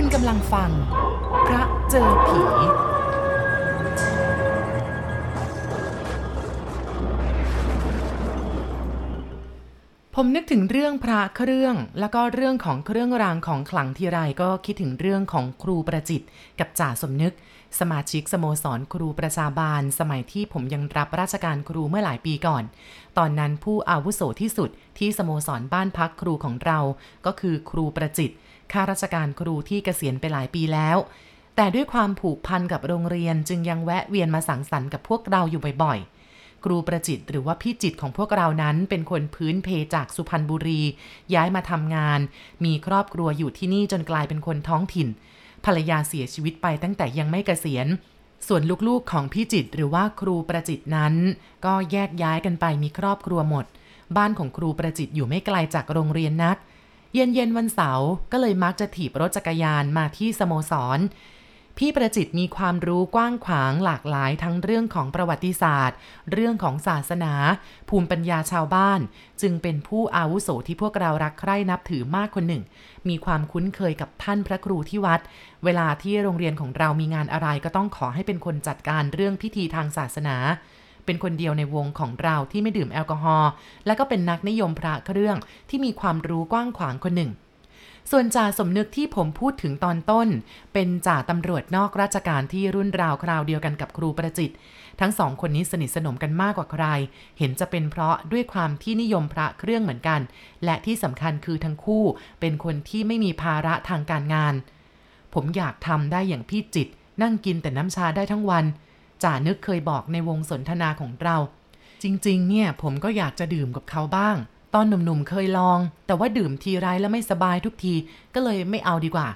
คุณกำลังฟัง พระเจอผี ผมนึกถึงเรื่องพระเครื่อง แล้วก็เรื่องของเครื่องรางของขลังทีไรก็คิดถึงเรื่องของครูประจิต กับจ่าสมนึก สมาชิกสโมสรครูประชาบาล สมัยที่ผมยังรับราชการครูเมื่อหลายปีก่อน ตอนนั้นผู้อาวุโสที่สุดที่สโมสรบ้านพักครูของเรา ก็คือครูประจิต ข้าราชการครูที่เกษียณไปหลายปีแล้ว แต่ด้วยความผูกพันกับโรงเรียนจึงยังแวะเวียนมาสังสรรค์กับพวกเราอยู่บ่อยๆ ครูประจิตหรือว่าพี่จิตของพวกเรานั้นเป็นคนพื้นเพจากสุพรรณบุรี ย้ายมาทำงาน มีครอบครัวอยู่ที่นี่จนกลายเป็นคนท้องถิ่น ภรรยาเสียชีวิตไปตั้งแต่ยังไม่เกษียณส่วนลูกๆของพี่จิตหรือว่าครูประจิตนั้น ก็แยกย้ายกันไปมีครอบครัวหมด บ้านของครูประจิตอยู่ไม่ไกลจากโรงเรียนนัก เย็นเย็นๆวันเสาร์ก็เลยมักจะถีบรถจักรยานมาที่สโมสร พี่ประจิตมีความรู้กว้างขวางหลากหลายทั้งเรื่องของประวัติศาสตร์ เรื่องของศาสนา ภูมิปัญญาชาวบ้าน จึงเป็นผู้อาวุโสที่พวกเรารักใคร่นับถือมากคนหนึ่ง มีความคุ้นเคยกับท่านพระครูที่วัด เวลาที่โรงเรียนของเรามีงานอะไรก็ต้องขอให้เป็นคนจัดการเรื่องพิธีทางศาสนา เป็นคนเดียวในวงของเราที่ไม่ดื่มแอลกอฮอล์และก็เป็นนักนิยมพระเครื่องที่มีความรู้กว้างขวางคนหนึ่ง ส่วนจ่าสมนึกที่ผมพูดถึงตอนต้น เป็นจ่าตำรวจนอกราชการที่รุ่นราวคราวเดียวกันกับครูประจิต ทั้งสองคนนี้สนิทสนมกันมากกว่าใคร เห็นจะเป็นเพราะด้วยความที่นิยมพระเครื่องเหมือนกัน และที่สำคัญคือทั้งคู่เป็นคนที่ไม่มีภาระทางการงาน ผมอยากทำได้อย่างพี่จิตนั่งกินแต่น้ำชาได้ทั้งวัน จ่านึกเคยบอกในวงสนทนาของเรา จริง ๆ เนี่ยผมก็อยากจะดื่มกับเขาบ้าง ตอนหนุ่มๆเคยลอง แต่ว่าดื่มทีไรแล้วไม่สบายทุกทีก็เลยไม่เอาดีกว่า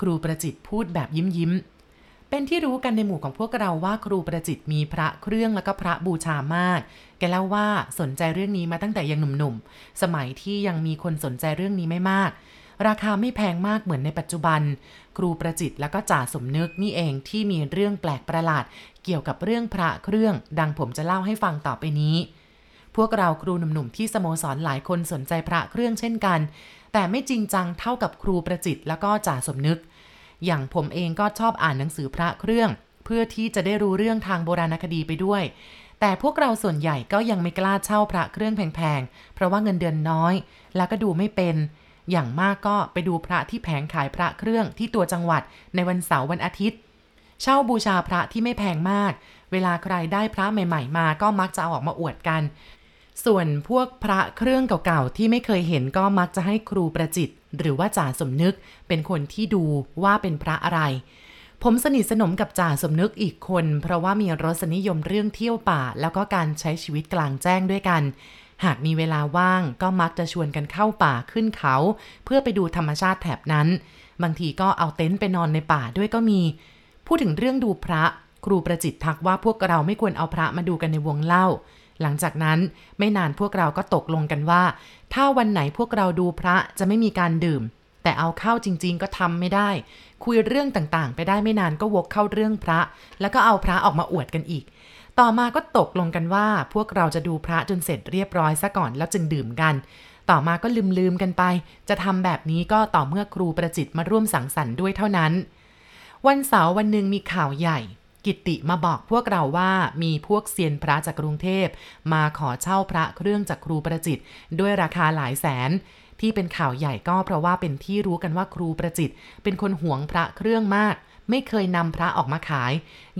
ครูประจิตพูดแบบยิ้มยิ้มๆเป็นที่รู้กันในหมู่ของพวกเราว่าครูประจิตมีพระเครื่องแล้วก็พระบูชามาก แกเล่าว่าสนใจเรื่องนี้มาตั้งแต่ยังหนุ่มๆ สมัยที่ยังมีคนสนใจเรื่องนี้ไม่มาก ราคาไม่แพงมากเหมือนในปัจจุบัน ครูประจิตแล้วก็จ่าสมนึกนี่เองที่มีเรื่องแปลกประหลาด เกี่ยวกับเรื่องพระเครื่อง ดังผมจะเล่าให้ฟังต่อไปนี้ พวกเราครูหนุ่มๆที่สโมสรหลายคนสนใจพระเครื่องเช่นกัน แต่ไม่จริงจังเท่ากับครูประจิตแล้วก็จ่าสมนึก อย่างผมเองก็ชอบอ่านหนังสือพระเครื่อง เพื่อที่จะได้รู้เรื่องทางโบราณคดีไปด้วยแต่พวกเราส่วนใหญ่ก็ยังไม่กล้าเช่าพระเครื่องแพงๆ เพราะว่าเงินเดือนน้อย แล้วก็ดูไม่เป็น อย่างมากก็ไปดูพระที่แผงขายพระเครื่องที่ตัวจังหวัดในวันเสาร์วันอาทิตย์ เช่าบูชาพระที่ไม่แพงมาก เวลาใครได้พระใหม่ ๆ มาก็มักจะเอาออกมาอวดกัน ส่วนพวกพระเครื่องเก่าๆที่ไม่เคยเห็นก็มักจะให้ครูประจิต หรือว่าจ่าสมนึกเป็นคนที่ดูว่าเป็นพระอะไรผมสนิทสนมกับจ่าสมนึกอีกคน เพราะว่ามีรสนิยมเรื่องเที่ยวป่า แล้วก็การใช้ชีวิตกลางแจ้งด้วยกัน หากมีเวลาว่างก็มักจะชวนกันเข้าป่าขึ้นเขา เพื่อไปดูธรรมชาติแถบนั้น บางทีก็เอาเต็นท์ไปนอนในป่าด้วยก็มี พูดถึงเรื่องดูพระ ครูประจิตทักว่าพวกเราไม่ควรเอาพระมาดูกันในวงเล่า หลังจากนั้นไม่นานพวกเราก็ตกลงกันว่า ถ้าวันไหนพวกเราดูพระจะไม่มีการดื่ม แต่เอาเข้าจริง ๆ ก็ทำไม่ได้ คุยเรื่องต่างๆ ไปได้ไม่นานก็วกเข้าเรื่องพระ แล้วก็เอาพระออกมาอวดกันอีก ต่อมาก็ตกลงกันว่า พวกเราจะดูพระจนเสร็จเรียบร้อยซะก่อนแล้วจึงดื่มกัน ต่อมาก็ลืมๆกันไป จะทำแบบนี้ก็ต่อเมื่อครูประจิตมาร่วมสังสรรค์ด้วยเท่านั้น วันเสาร์วันหนึ่งมีข่าวใหญ่ กิติมาบอกพวกเราว่ามีพวกเซียนพระจากกรุงเทพ มาขอเช่าพระเครื่องจากครูประจิต ด้วยราคาหลายแสนที่เป็นข่าวใหญ่ก็เพราะว่าเป็นที่รู้กันว่าครูประจิต เป็นคนหวงพระเครื่องมาก ไม่เคยนำพระออกมาขาย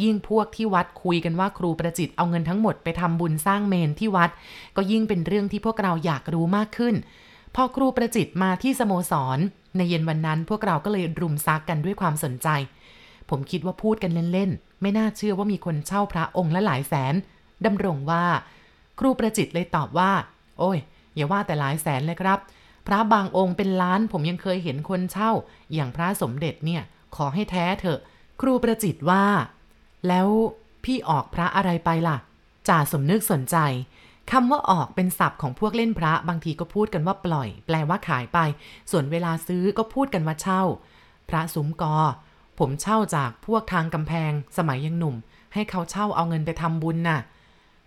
ยิ่งพวกที่วัดคุยกันว่าครูประจิตเอาเงินทั้งหมดไปทำบุญสร้างเมนที่วัด ก็ยิ่งเป็นเรื่องที่พวกเราอยากรู้มากขึ้น พอครูประจิตมาที่สโมสร ในเย็นวันนั้นพวกเราก็เลยรุมซักกันด้วยความสนใจ ผมคิดว่าพูดกันเล่นๆ ไม่น่าเชื่อว่ามีคนเช่าพระองค์ละหลายแสนดำรงว่า ครูประจิตเลยตอบว่า โอ้ย อย่าว่าแต่หลายแสนเลยครับ พระบางองค์เป็นล้านผมยังเคยเห็นคนเช่า อย่างพระสมเด็จเนี่ย ขอให้แท้เถอะ ครูประจิตว่า แล้วพี่ออกพระอะไรไปล่ะจ่าสมนึกสนใจคำว่าออกเป็นศัพท์ของพวกเล่นพระบางทีก็พูดกันว่าปล่อย แปลว่าขายไป ส่วนเวลาซื้อก็พูดกันว่าเช่า พระสุมกอ ผมเช่าจากพวกทางกำแพง สมัยยังหนุ่ม ให้เขาเช่าเอาเงินไปทำบุญน่ะ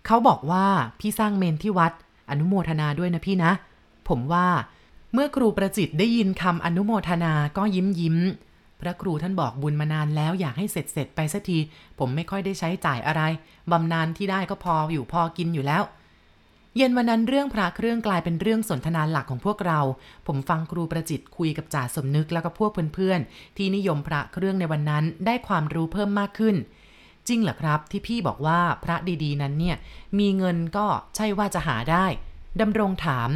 เขาบอกว่าพี่สร้างเมนที่วัด อนุโมทนาด้วยนะพี่นะ ผมว่า เมื่อครูประจิตได้ยินคำอนุโมทนาก็ยิ้มยิ้ม พระครูท่านบอกบุญมานานแล้วอยากให้เสร็จเสร็จไปสักที ผมไม่ค่อยได้ใช้จ่ายอะไร บำนาญที่ได้ก็พออยู่พอกินอยู่แล้ว เย็นวันนั้นเรื่องพระเครื่องกลายเป็นเรื่องสนทนาหลักของพวกเรา ผมฟังครูประจิตคุยกับจ่าสมนึกแล้วก็พวกเพื่อนๆ ที่นิยมพระเครื่องในวันนั้นได้ความรู้เพิ่มมากขึ้น จริงเหรอครับที่พี่บอกว่าพระดีๆนั้นเนี่ยมีเงินก็ใช่ว่าจะหาได้ดำรงถาม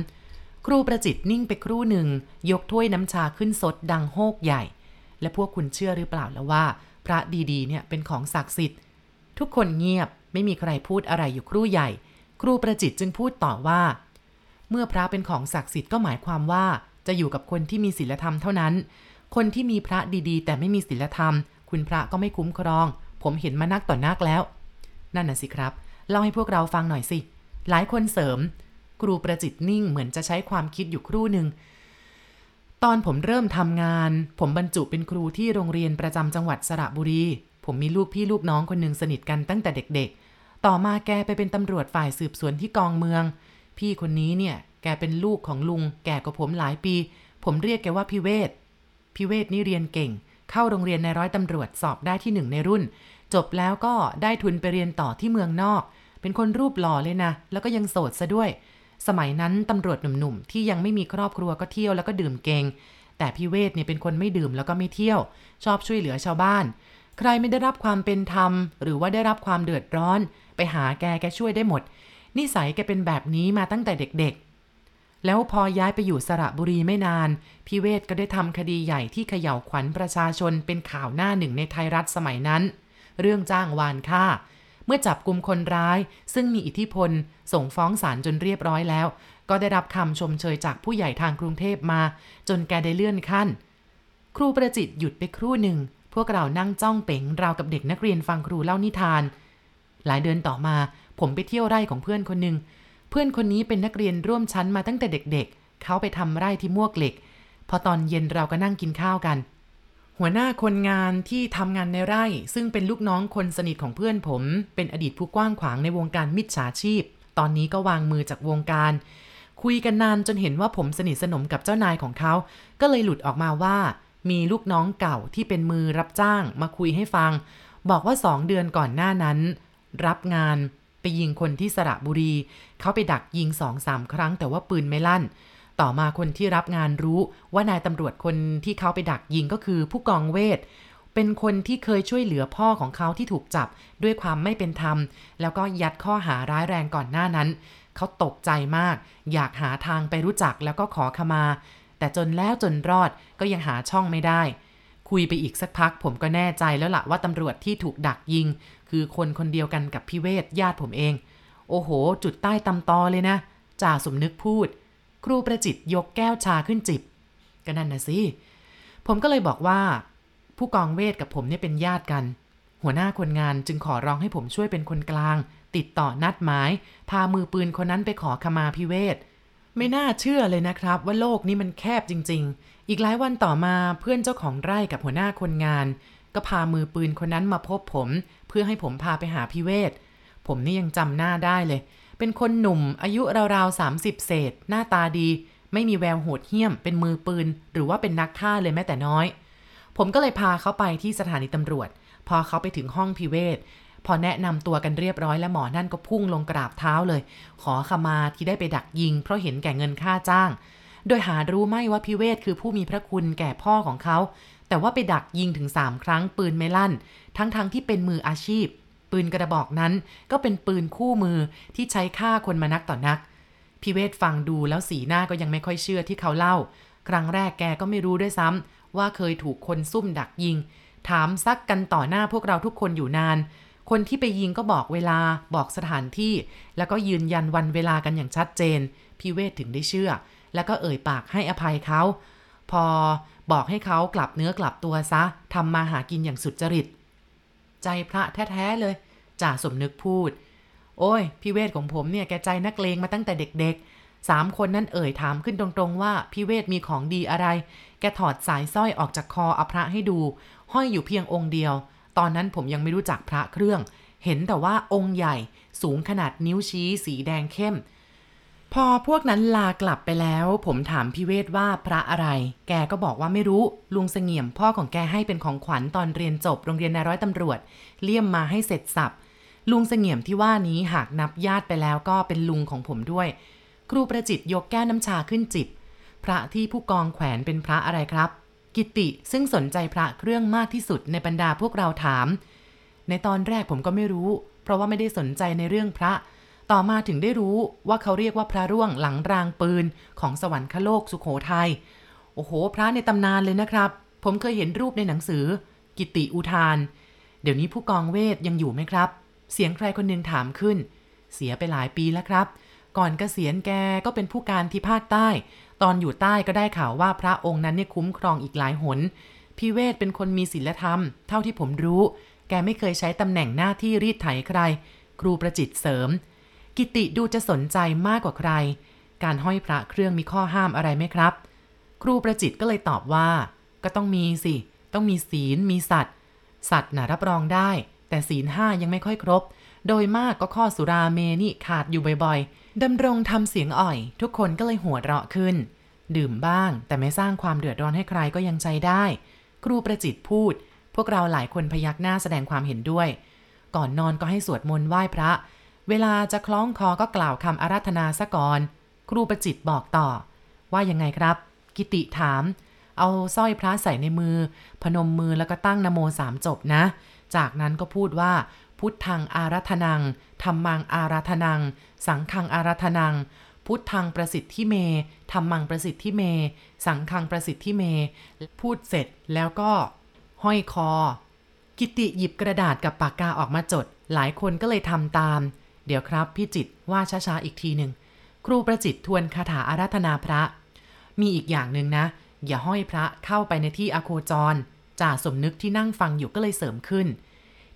ครูประจิตนิ่งไปครู่หนึ่งยกถ้วยน้ำชาขึ้นสดดังโฮกใหญ่ และพวกคุณเชื่อหรือเปล่าแล้วว่า พระดีๆ เนี่ยเป็นของศักดิ์สิทธิ์ ทุกคนเงียบไม่มีใครพูดอะไรอยู่ครู่ใหญ่ ครูประจิตจึงพูดต่อว่า เมื่อพระเป็นของศักดิ์สิทธิ์ก็หมายความว่า จะอยู่กับคนที่มีศีลธรรมเท่านั้น คนที่มีพระดีๆ แต่ไม่มีศีลธรรม คุณพระก็ไม่คุ้มครอง ผมเห็นมานักต่อนักแล้ว นั่นน่ะสิครับเล่าให้พวกเราฟังหน่อยสิ หลายคนเสริม ครูประจิตนิ่งเหมือนจะใช้ความคิดอยู่ครู่หนึ่ง ตอนผมเริ่มทำงาน ผมบรรจุเป็นครูที่โรงเรียนประจำจังหวัดสระบุรี ผมมีลูกพี่ลูกน้องคนหนึ่งสนิทกันตั้งแต่เด็กๆ ต่อมาแกไปเป็นตำรวจฝ่ายสืบสวนที่กองเมือง พี่คนนี้เนี่ย แกเป็นลูกของลุง แกกว่าผมหลายปี ผมเรียกแกว่าพี่เวทพี่เวทนี่เรียนเก่ง เข้าโรงเรียนในร้อยตำรวจสอบได้ที่หนึ่งในรุ่น จบแล้วก็ได้ทุนไปเรียนต่อที่เมืองนอก เป็นคนรูปหล่อเลยนะ แล้วก็ยังโสดซะด้วย สมัยนั้นตำรวจหนุ่มๆ ที่ยังไม่มีครอบครัวก็เที่ยวแล้วก็ดื่มเก่งแต่พี่เวทเนี่ยเป็นคนไม่ดื่มแล้วก็ไม่เที่ยว ชอบช่วยเหลือชาวบ้าน ใครไม่ได้รับความเป็นธรรม หรือว่าได้รับความเดือดร้อน ไปหาแกแกช่วยได้หมด นิสัยแกเป็นแบบนี้มาตั้งแต่เด็กๆ แล้วพอย้ายไปอยู่สระบุรีไม่นาน พี่เวทก็ได้ทำคดีใหญ่ที่เขย่าวขวัญประชาชนเป็นข่าวหน้าหนึ่งในไทยรัฐสมัยนั้น เรื่องจ้างวานฆ่า เมื่อจับกลุ่มคนร้าย ซึ่งมีอิทธิพล ส่งฟ้องศาลจนเรียบร้อยแล้ว ก็ได้รับคำชมเชยจากผู้ใหญ่ทางกรุงเทพมา จนแกได้เลื่อนขั้น ครูประจิตหยุดไปครู่หนึ่ง พวกเรานั่งจ้องเป๋งราวกับเด็กนักเรียนฟังครูเล่านิทาน หลายเดือนต่อมาผมไปเที่ยวไร่ของเพื่อนคนหนึ่งเพื่อนคนนี้เป็นนักเรียนร่วมชั้นมาตั้งแต่เด็กๆเขาไปทำไร่ที่มวกเหล็ก พอตอนเย็นเราก็นั่งกินข้าวกัน หัวหน้าคนงานที่ทำงานในไร่ ซึ่งเป็นลูกน้องคนสนิทของเพื่อนผม เป็นอดีตผู้กว้างขวางในวงการมิจฉาชีพ ตอนนี้ก็วางมือจากวงการ คุยกันนานจนเห็นว่าผมสนิทสนมกับเจ้านายของเขา ก็เลยหลุดออกมาว่า มีลูกน้องเก่าที่เป็นมือรับจ้างมาคุยให้ฟัง บอกว่าสองเดือนก่อนหน้านั้น รับงานไปยิงคนที่สระบุรี เขาไปดักยิงสองสามครั้งแต่ว่าปืนไม่ลั่น ต่อมาคนที่รับงานรู้ว่านายตำรวจคนที่เขาไปดักยิงก็คือผู้กองเวท เป็นคนที่เคยช่วยเหลือพ่อของเขาที่ถูกจับด้วยความไม่เป็นธรรม แล้วก็ยัดข้อหาร้ายแรงก่อนหน้านั้น เขาตกใจมาก อยากหาทางไปรู้จักแล้วก็ขอขมา แต่จนแล้วจนรอดก็ยังหาช่องไม่ได้ คุยไปอีกสักพักผมก็แน่ใจแล้วละ่ะว่าตำรวจที่ถูกดักยิง คือคนคนเดียวกันกับพี่เวทญาติผมเอง โอ้โห จุดใต้ตำตอเลยนะจ่าสมนึกพูด ครูประจิตยกแก้วชาขึ้นจิบก็นั่นนะสิผมก็เลยบอกว่า ผู้กองเวทกับผมเนี่ยเป็นญาติกัน หัวหน้าคนงานจึงขอร้องให้ผมช่วยเป็นคนกลาง ติดต่อนัดหมาย พามือปืนคนนั้นไปขอขมาพิเวทไม่น่าเชื่อเลยนะครับ ว่าโลกนี้มันแคบจริง ๆ อีกหลายวันต่อมาเพื่อนเจ้าของไร่กับหัวหน้าคนงาน ก็พามือปืนคนนั้นมาพบผม เพื่อให้ผมพาไปหาพิเวทผมนี่ยังจำหน้าได้เลย เป็นคนหนุ่มอายุราวๆ30 เศษ หน้าตาดี ไม่มีแววโหดเหี้ยม เป็นมือปืน หรือว่าเป็นนักฆ่าเลยแม้แต่น้อย ผมก็เลยพาเขาไปที่สถานีตำรวจ พอเขาไปถึงห้องพิเวทพอแนะนำตัวกันเรียบร้อยแล้วหมอนั่นก็พุ่งลงกราบเท้าเลย ขอขมาที่ได้ไปดักยิง เพราะเห็นแก่เงินค่าจ้าง โดยหารู้ไม่ว่าพิเวทคือผู้มีพระคุณแก่พ่อของเขา แต่ว่าไปดักยิงถึง3ครั้งปืนไม่ลั่น ทั้งๆทที่เป็นมืออาชีพ ปืนกระบอกนั้น ก็เป็นปืนคู่มือที่ใช้ฆ่าคนมานักต่อนัก พิเวทฟังดูแล้วสีหน้าก็ยังไม่ค่อยเชื่อที่เขาเล่า ครั้งแรกแกก็ไม่รู้ด้วยซ้ำว่าเคยถูกคนซุ่มดักยิง ถามซักกันต่อหน้าพวกเราทุกคนอยู่นาน คนที่ไปยิงก็บอกเวลาบอกสถานที่ แล้วก็ยืนยันวันเวลากันอย่างชัดเจน พิเวทถึงได้เชื่อ แล้วก็เอ่ยปากให้อภัยเขาพอบอกให้เขากลับเนื้อกลับตัวซะทำมาหากินอย่างสุดจริต ใจพระแท้ๆเลยจ่าสมนึกพูด โอ้ย พี่เวทของผมเนี่ยแกใจนักเลงมาตั้งแต่เด็กๆสามคนนั่นเอ่ยถามขึ้นตรงๆว่าพี่เวทมีของดีอะไร แกถอดสายสร้อยออกจากคออพระให้ดู ห้อยอยู่เพียงองค์เดียว ตอนนั้นผมยังไม่รู้จักพระเครื่อง เห็นแต่ว่าองค์ใหญ่ สูงขนาดนิ้วชี้สีแดงเข้ม พอพวกนั้นลากลับไปแล้ว ผมถามพี่เวทว่าพระอะไร แกก็บอกว่าไม่รู้ ลุงเสงี่ยมพ่อของแกให้เป็นของขวัญตอนเรียนจบโรงเรียนนายร้อยตำรวจ เลี่ยมมาให้เสร็จสับ ลุงเสงี่ยมที่ว่านี้หากนับญาติไปแล้วก็เป็นลุงของผมด้วย ครูประจิตยกแก้วน้ำชาขึ้นจิบ พระที่ผู้กองแขวนเป็นพระอะไรครับ กิติซึ่งสนใจพระเครื่องมากที่สุดในบรรดาพวกเราถาม ในตอนแรกผมก็ไม่รู้ เพราะว่าไม่ได้สนใจในเรื่องพระ ต่อมาถึงได้รู้ว่าเขาเรียกว่าพระร่วงหลังรางปืนของสวรรคโลกสุขโขทยัย โอ้โห พระในตำนานเลยนะครับ ผมเคยเห็นรูปในหนังสือ กิติอุทาน เดี๋ยวนี้ผู้กองเวทยังอยู่ไหมครับ เสียงใครคนหนึ่งถามขึ้น เสียไปหลายปีแล้วครับ ก่อนเกษียณแกก็เป็นผู้การที่ภาคใต้ ตอนอยู่ใต้ก็ได้ข่าวว่าพระองค์นั้นเนี่ยคุ้มครองอีกหลายหน พี่เวทเป็นคนมีศีลธรรม เท่าที่ผมรู้ แกไม่เคยใช้ตำแหน่งหน้าที่รีดไถใคร ครูประจิตเสริม กิติดูจะสนใจมากกว่าใคร การห้อยพระเครื่องมีข้อห้ามอะไรไหมครับ ครูประจิตก็เลยตอบว่า ก็ต้องมีสิ ต้องมีศีล มีสัตว์ สัตว์น่ะรับรองได้ แต่ศีลห้ายังไม่ค่อยครบ โดยมากก็ข้อสุราเมนี่ขาดอยู่บ่อยๆดำรงทำเสียงอ่อย ทุกคนก็เลยหัวเราะขึ้น ดื่มบ้าง แต่ไม่สร้างความเดือดร้อนให้ใครก็ยังใจได้ ครูประจิตพูด พวกเราหลายคนพยักหน้าแสดงความเห็นด้วย ก่อนนอนก็ให้สวดมนต์ไหว้พระ เวลาจะคล้องคอก็กล่าวคำอาราธนาซะก่อน ครูประจิตบอกต่อ ว่ายังไงครับ กิติถาม เอาสร้อยพระใส่ในมือ พนมมือแล้วก็ตั้งนโมสามจบนะ จากนั้นก็พูดว่า พุทธังอารัธนังธรรมังอารัธนัง สังฆังอารัธนัง พุทธังประสิทธิเมธรรมังประสิทธิเม สังฆังประสิทธิเม พูดเสร็จแล้วก็ ห้อยคอ กิติหยิบกระดาษกับปากกาออกมาจด หลายคนก็เลยทำตาม เดี๋ยวครับพี่จิตว่าช้าๆอีกทีหนึ่งครูประจิตทวนคาถาอาราธนาพระ มีอีกอย่างหนึ่งนะ อย่าห้อยพระเข้าไปในที่อโคจรจ่าสมนึกที่นั่งฟังอยู่ก็เลยเสริมขึ้น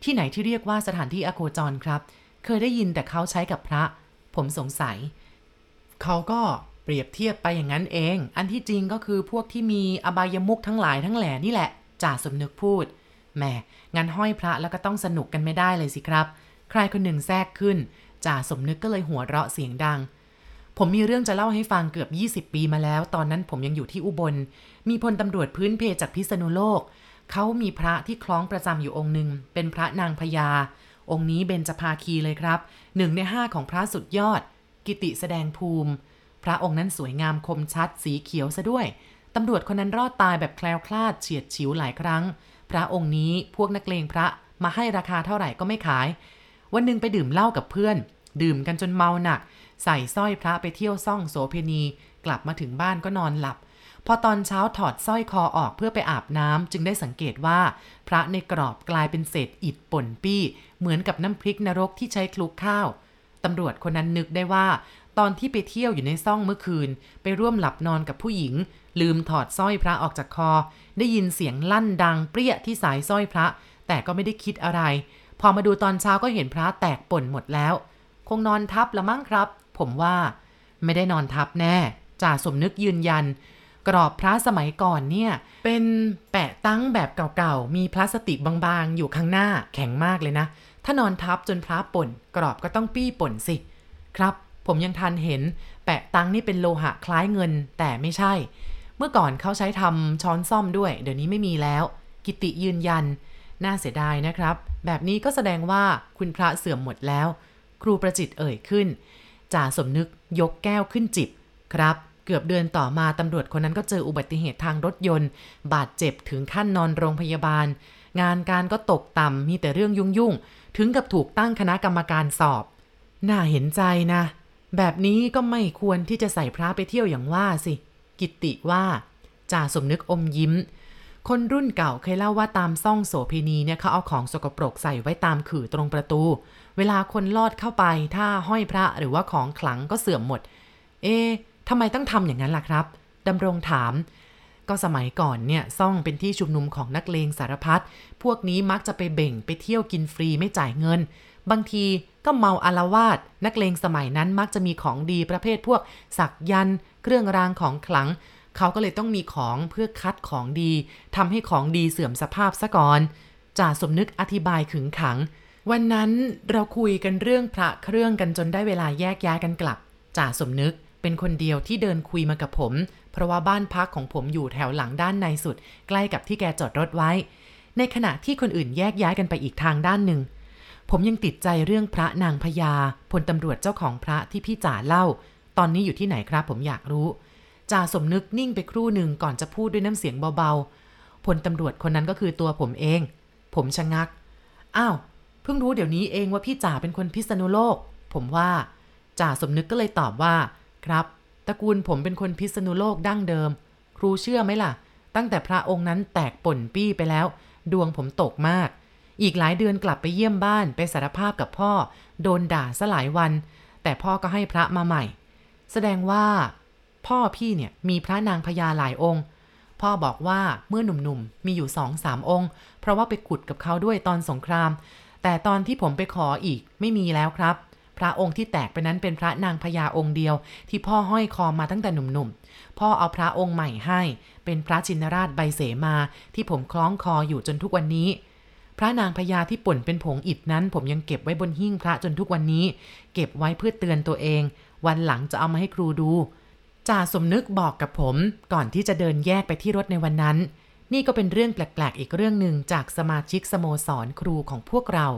ที่ไหนที่เรียกว่าสถานที่อโคจรครับ เคยได้ยินแต่เขาใช้กับพระ ผมสงสัย เขาก็เปรียบเทียบไปอย่างนั้นเอง อันที่จริงก็คือพวกที่มีอบายมุกทั้งหลายทั้งแหล่นี่แหละจ่าสมนึกพูดแหมงั้นห้อยพระแล้วก็ต้องสนุกกันไม่ได้เลยสิครับ ใครคนหนึ่งแทรกขึ้นจ่าสมนึกก็เลยหัวเราะเสียงดัง ผมมีเรื่องจะเล่าให้ฟังเกือบ 20 ปีมาแล้ว ตอนนั้นผมยังอยู่ที่อุบล มีพลตำรวจพื้นเพจากพิษณุโลก เขามีพระที่คล้องประจำอยู่องค์หนึ่ง เป็นพระนางพญา องค์นี้เบญจภาคีเลยครับ หนึ่งในห้าของพระสุดยอด กิติแสดงภูมิ พระองค์นั้นสวยงามคมชัด สีเขียวซะด้วยตำรวจคนนั้นรอดตายแบบแคล้วคลาดเฉียดฉิวหลายครั้ง พระองค์นี้พวกนักเลงพระมาให้ราคาเท่าไหร่ก็ไม่ขาย วันหนึ่งไปดื่มเหล้ากับเพื่อน ดื่มกันจนเมาหนัก ใส่สร้อยพระไปเที่ยวซ่องโสเพณี กลับมาถึงบ้านก็นอนหลับ พอตอนเช้าถอดสร้อยคอออกเพื่อไปอาบน้ำจึงได้สังเกตว่า พระในกรอบกลายเป็นเศษอิฐป่นปี้ เหมือนกับน้ำพริกนรกที่ใช้คลุกข้าวตำรวจคนนั้นนึกได้ว่า ตอนที่ไปเที่ยวอยู่ในซ่องเมื่อคืน ไปร่วมหลับนอนกับผู้หญิง ลืมถอดสร้อยพระออกจากคอ ได้ยินเสียงลั่นดังเปรี้ยที่สายสร้อยพระ แต่ก็ไม่ได้คิดอะไร พอมาดูตอนเช้าก็เห็นพระแตกป่นหมดแล้ว คงนอนทับละมั้งครับ ผมว่า ไม่ได้นอนทับแน่จ่าสมนึกยืนยัน กรอบพระสมัยก่อนเนี่ย เป็นแปะตั้งแบบเก่าๆ มีพลาสติกบางๆ อยู่ข้างหน้าแข็งมากเลยนะ ถ้านอนทับจนพระป่น กรอบก็ต้องปี้ป่นสิ ครับ ผมยังทันเห็น แปะตั้งนี่เป็นโลหะคล้ายเงิน แต่ไม่ใช่ เมื่อก่อนเขาใช้ทำช้อนซ่อมด้วย เดี๋ยวนี้ไม่มีแล้ว กิติยืนยัน น่าเสียดายนะครับ แบบนี้ก็แสดงว่าคุณพระเสื่อมหมดแล้ว ครูประจิตเอ่ยขึ้นจ่าสมนึกยกแก้วขึ้นจิบ ครับ เกือบเดือนต่อมาตำรวจคนนั้นก็เจออุบัติเหตุทางรถยนต์ บาดเจ็บถึงขั้นนอนโรงพยาบาล งานการก็ตกต่ำมีแต่เรื่องยุ่งๆถึงกับถูกตั้งคณะกรรมการสอบ น่าเห็นใจนะ แบบนี้ก็ไม่ควรที่จะใส่พระไปเที่ยวอย่างว่าสิ กิติว่าจ่าสมนึกอมยิ้ม คนรุ่นเก่าเคยเล่าว่าตามซ่องโสเพณีเนี่ยเขาเอาของสกปรกใส่ไว้ตามขื่อตรงประตู เวลาคนลอดเข้าไป ถ้าห้อยพระหรือว่าของขลังก็เสื่อมหมด เอ๊ะทำไมต้องทำอย่างนั้นล่ะครับดำรงถาม ก็สมัยก่อนเนี่ยซ่องเป็นที่ชุมนุมของนักเลงสารพัดพวกนี้มักจะไปเบ่งไปเที่ยวกินฟรีไม่จ่ายเงิน บางทีก็เมาอารวาสนักเลงสมัยนั้นมักจะมีของดีประเภทพวก สักยันต์เครื่องรางของขลัง เขาก็เลยต้องมีของเพื่อคัดของดีทำให้ของดีเสื่อมสภาพซะก่อนจ่าสมนึกอธิบายขึงขัง วันนั้นเราคุยกันเรื่องพระเครื่องกันจนได้เวลาแยกย้ายกันกลับจ่าสมนึกเป็นคนเดียวที่เดินคุยมากับผม เพราะว่าบ้านพักของผมอยู่แถวหลังด้านในสุด ใกล้กับที่แกจอดรถไว้ ในขณะที่คนอื่นแยกย้ายกันไปอีกทางด้านหนึ่ง ผมยังติดใจเรื่องพระนางพญาพลตำรวจเจ้าของพระที่พี่จ๋าเล่า ตอนนี้อยู่ที่ไหนครับผมอยากรู้ จ่าสมนึกนิ่งไปครู่หนึ่งก่อนจะพูดด้วยน้ำเสียงเบาๆพลตำรวจคนนั้นก็คือตัวผมเอง ผมชะงัก อ้าว เพิ่งรู้เดี๋ยวนี้เองว่าพี่จ่าเป็นคนพิษณุโลก ผมว่าจ่าสมนึกก็เลยตอบว่า ครับ ตระกูลผมเป็นคนพิษณุโลกดั้งเดิม ครูเชื่อไหมล่ะ ตั้งแต่พระองค์นั้นแตกป่นปี้ไปแล้ว ดวงผมตกมาก อีกหลายเดือนกลับไปเยี่ยมบ้านไปสารภาพกับพ่อ โดนด่าซะหลายวัน แต่พ่อก็ให้พระมาใหม่ แสดงว่า พ่อพี่เนี่ยมีพระนางพญาหลายองค์ พ่อบอกว่าเมื่อหนุ่มๆมีอยู่สองสามองค์ เพราะว่าไปขุดกับเขาด้วยตอนสงคราม แต่ตอนที่ผมไปขออีกไม่มีแล้วครับ พระองค์ที่แตกไปนั้นเป็นพระนางพญาองค์เดียว ที่พ่อห้อยคอมาตั้งแต่หนุ่มๆ พ่อเอาพระองค์ใหม่ให้ เป็นพระชินราชใบเสมาที่ผมคล้องคออยู่จนทุกวันนี้พระนางพญาที่ป่นเป็นผงอิฐนั้น ผมยังเก็บไว้บนหิ้งพระจนทุกวันนี้ เก็บไว้เพื่อเตือนตัวเอง วันหลังจะเอามาให้ครูดู จ่าสมนึกบอกกับผมก่อนที่จะเดินแยกไปที่รถในวันนั้น นี่ก็เป็นเรื่องแปลกๆ อีกเรื่องหนึ่งจากสมาชิกสโมสรครูของพวกเรา